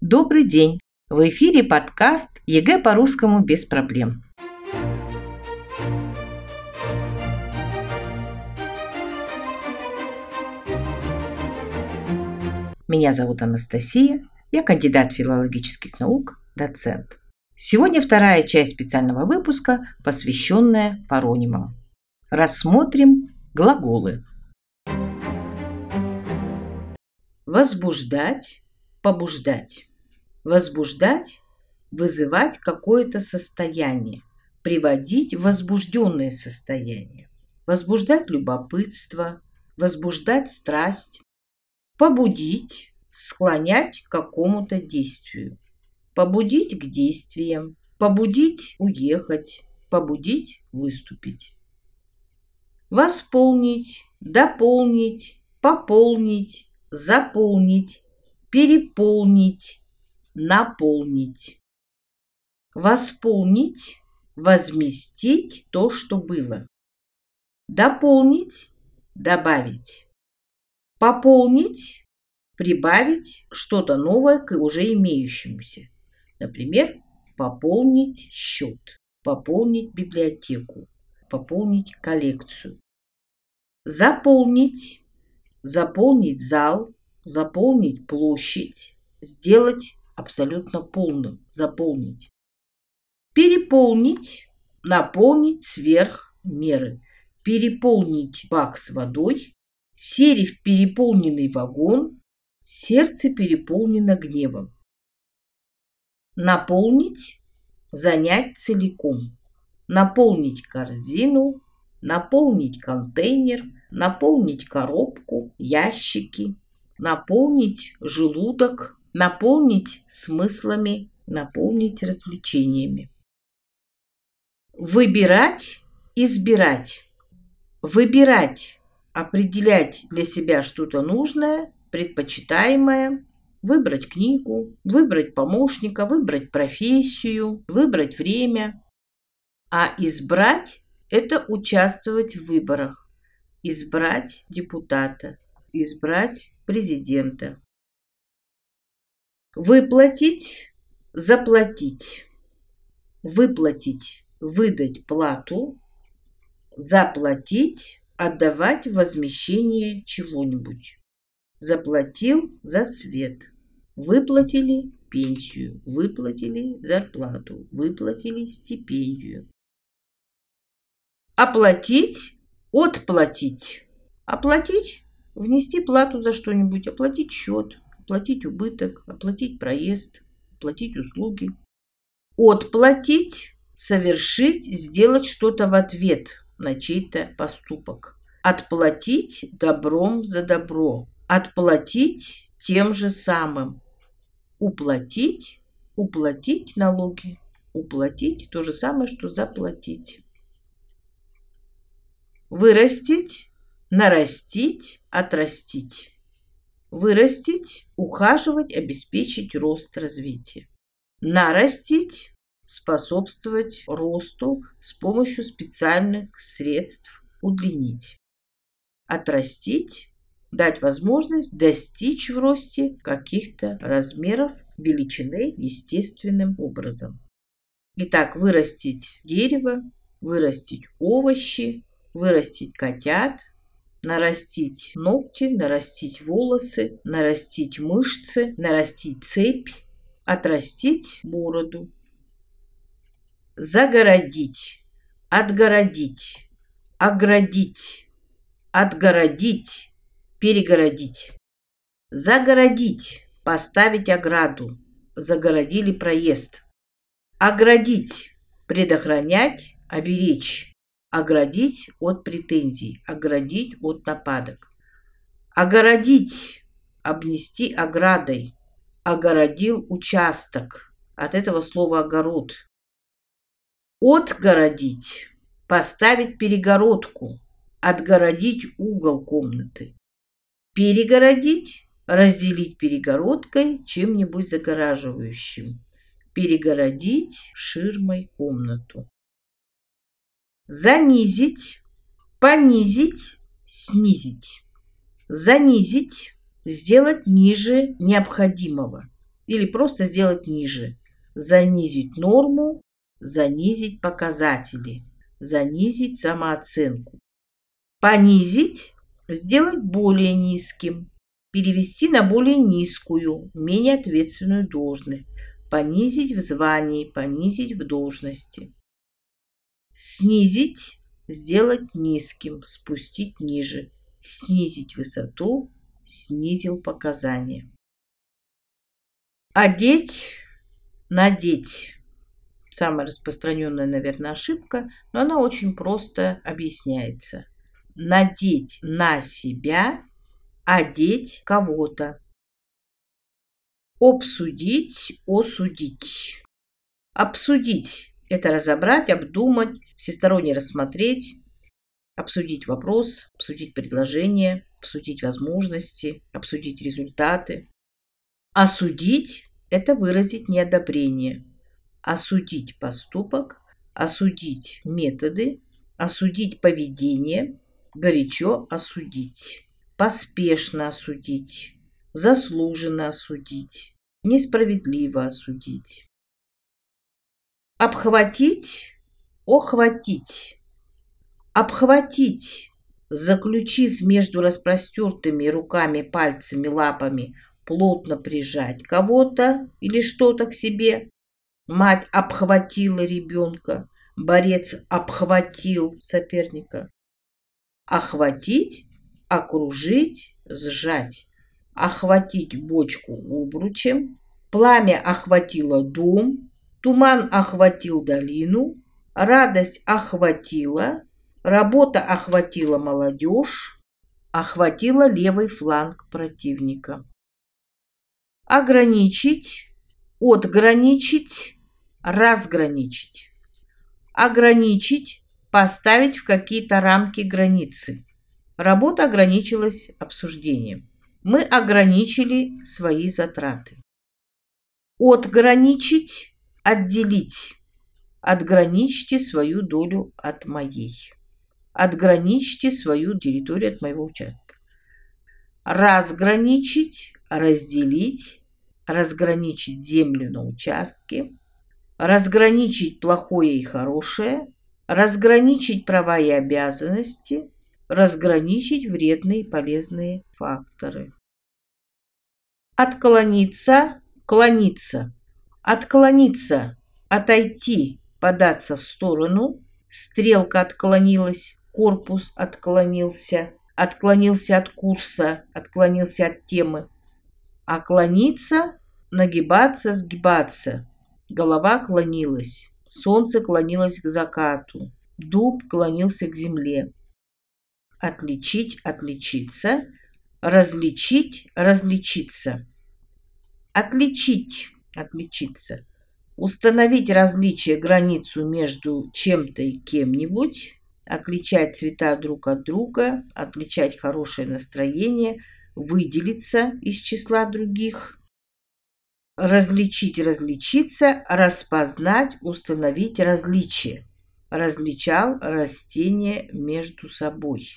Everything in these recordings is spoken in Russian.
Добрый день! В эфире подкаст ЕГЭ по-русскому без проблем. Меня зовут Анастасия, я кандидат филологических наук, доцент. Сегодня вторая часть специального выпуска, посвященная паронимам. Рассмотрим глаголы. Возбуждать, побуждать. Возбуждать – вызывать какое-то состояние, приводить в возбужденное состояние. Возбуждать любопытство, возбуждать страсть, побудить, склонять к какому-то действию. Побудить к действиям, побудить уехать, побудить выступить. Восполнить, дополнить, пополнить, заполнить, переполнить, наполнить. Восполнить, возместить то, что было. Дополнить, добавить. Пополнить, прибавить что-то новое к уже имеющемуся. Например, пополнить счет, пополнить библиотеку, пополнить коллекцию. Заполнить, заполнить зал, заполнить площадь, сделать абсолютно полным, заполнить. Переполнить, наполнить сверх меры. Переполнить бак с водой, сери в переполненный вагон, сердце переполнено гневом. Наполнить, занять целиком. Наполнить корзину, наполнить контейнер, наполнить коробку, ящики, наполнить желудок, наполнить смыслами, наполнить развлечениями. Выбирать, избирать. Выбирать, определять для себя что-то нужное, предпочитаемое, выбрать книгу, выбрать помощника, выбрать профессию, выбрать время. А избрать – это участвовать в выборах, избрать депутата, избрать президента. Выплатить, заплатить. Выплатить, выдать плату. Заплатить, отдавать возмещение чего-нибудь. Заплатил за свет. Выплатили пенсию, выплатили зарплату, выплатили стипендию. Оплатить, отплатить. Оплатить, внести плату за что-нибудь, оплатить счет, оплатить убыток, оплатить проезд, оплатить услуги. Отплатить – совершить, сделать что-то в ответ на чей-то поступок. Отплатить добром за добро. Отплатить тем же самым. Уплатить – уплатить налоги. Уплатить – то же самое, что заплатить. Вырастить, нарастить, отрастить. Вырастить, ухаживать, обеспечить рост развития. Нарастить, способствовать росту с помощью специальных средств, удлинить. Отрастить, дать возможность достичь в росте каких-то размеров величины естественным образом. Итак, вырастить дерево, вырастить овощи, вырастить котят, нарастить ногти, нарастить волосы, нарастить мышцы, нарастить цепь, отрастить бороду. Загородить, отгородить, оградить, отгородить, перегородить. Загородить, поставить ограду, загородили проезд. Оградить, предохранять, оберечь оградить от претензий, оградить от нападок. Огородить, обнести оградой, огородил участок, от этого слова огород. Отгородить, поставить перегородку, отгородить угол комнаты. Перегородить, разделить перегородкой чем-нибудь загораживающим. Перегородить ширмой комнату занизить, понизить, снизить. Занизить – сделать ниже необходимого. или просто сделать ниже. Занизить норму, занизить показатели, занизить самооценку. Понизить, сделать более низким, перевести на более низкую, менее ответственную должность, понизить в звании, понизить в должности. Снизить, сделать низким, спустить ниже, снизить высоту, снизил показания. Одеть, надеть. Самая распространенная, наверное, ошибка, но она очень просто объясняется. Надеть на себя, одеть кого-то. Обсудить, осудить. Обсудить – это разобрать, обдумать, всесторонне рассмотреть, обсудить вопрос, обсудить предложение, обсудить возможности, обсудить результаты. Осудить – это выразить неодобрение. Осудить поступок, осудить методы, осудить поведение, горячо осудить, поспешно осудить, заслуженно осудить, несправедливо осудить. Обхватить, охватить. Обхватить, заключив между распростертыми руками, пальцами, лапами, плотно прижать кого-то или что-то к себе. Мать обхватила ребенка, борец обхватил соперника. Охватить, окружить, сжать охватить бочку обручем, пламя охватило дом, туман охватил долину, радость охватила, работа охватила молодежь, охватила левый фланг противника. Ограничить, отграничить, разграничить. Ограничить, поставить в какие-то рамки границы. Работа ограничилась обсуждением мы ограничили свои затраты. Отграничить, отделить. Отграничьте свою долю от моей. Отграничьте свою территорию от моего участка. Разграничить, разделить, разграничить землю на участки, разграничить плохое и хорошее, разграничить права и обязанности, разграничить вредные и полезные факторы. Отклониться, клониться. Отклониться, отойти, податься в сторону. Стрелка отклонилась, корпус отклонился, отклонился от курса, отклонился от темы. Оклониться, нагибаться, сгибаться. Голова клонилась, солнце клонилось к закату, дуб клонился к земле отличить, отличиться, различить, различиться. Отличить, отличиться. Установить различие, границу между чем-то и кем-нибудь, отличать цвета друг от друга, отличать хорошее настроение, выделиться из числа других, различить, различиться, распознать, установить различие. Различал растения между собой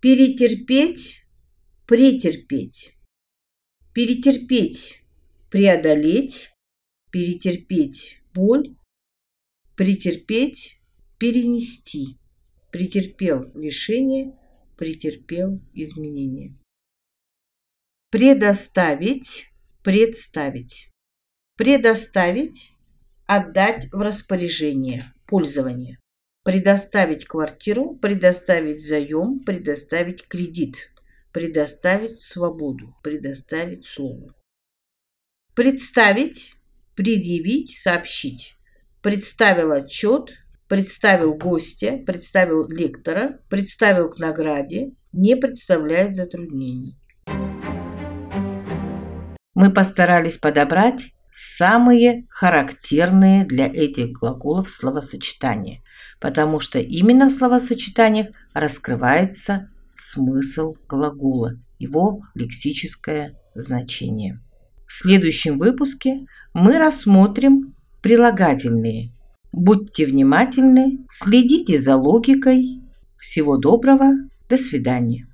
перетерпеть, претерпеть, перетерпеть, преодолеть, перетерпеть боль, претерпеть, перенести, претерпел лишение, претерпел изменения. Предоставить, представить. Предоставить, отдать в распоряжение, пользование предоставить квартиру, предоставить заем, предоставить кредит, предоставить свободу, предоставить слово. Представить, предъявить, сообщить. Представил отчет, представил гостя, представил лектора, представил к награде, не представляет затруднений. Мы постарались подобрать самые характерные для этих глаголов словосочетания – потому что именно в словосочетаниях раскрывается смысл глагола, его лексическое значение. В следующем выпуске мы рассмотрим прилагательные. Будьте внимательны, следите за логикой. Всего доброго, до свидания.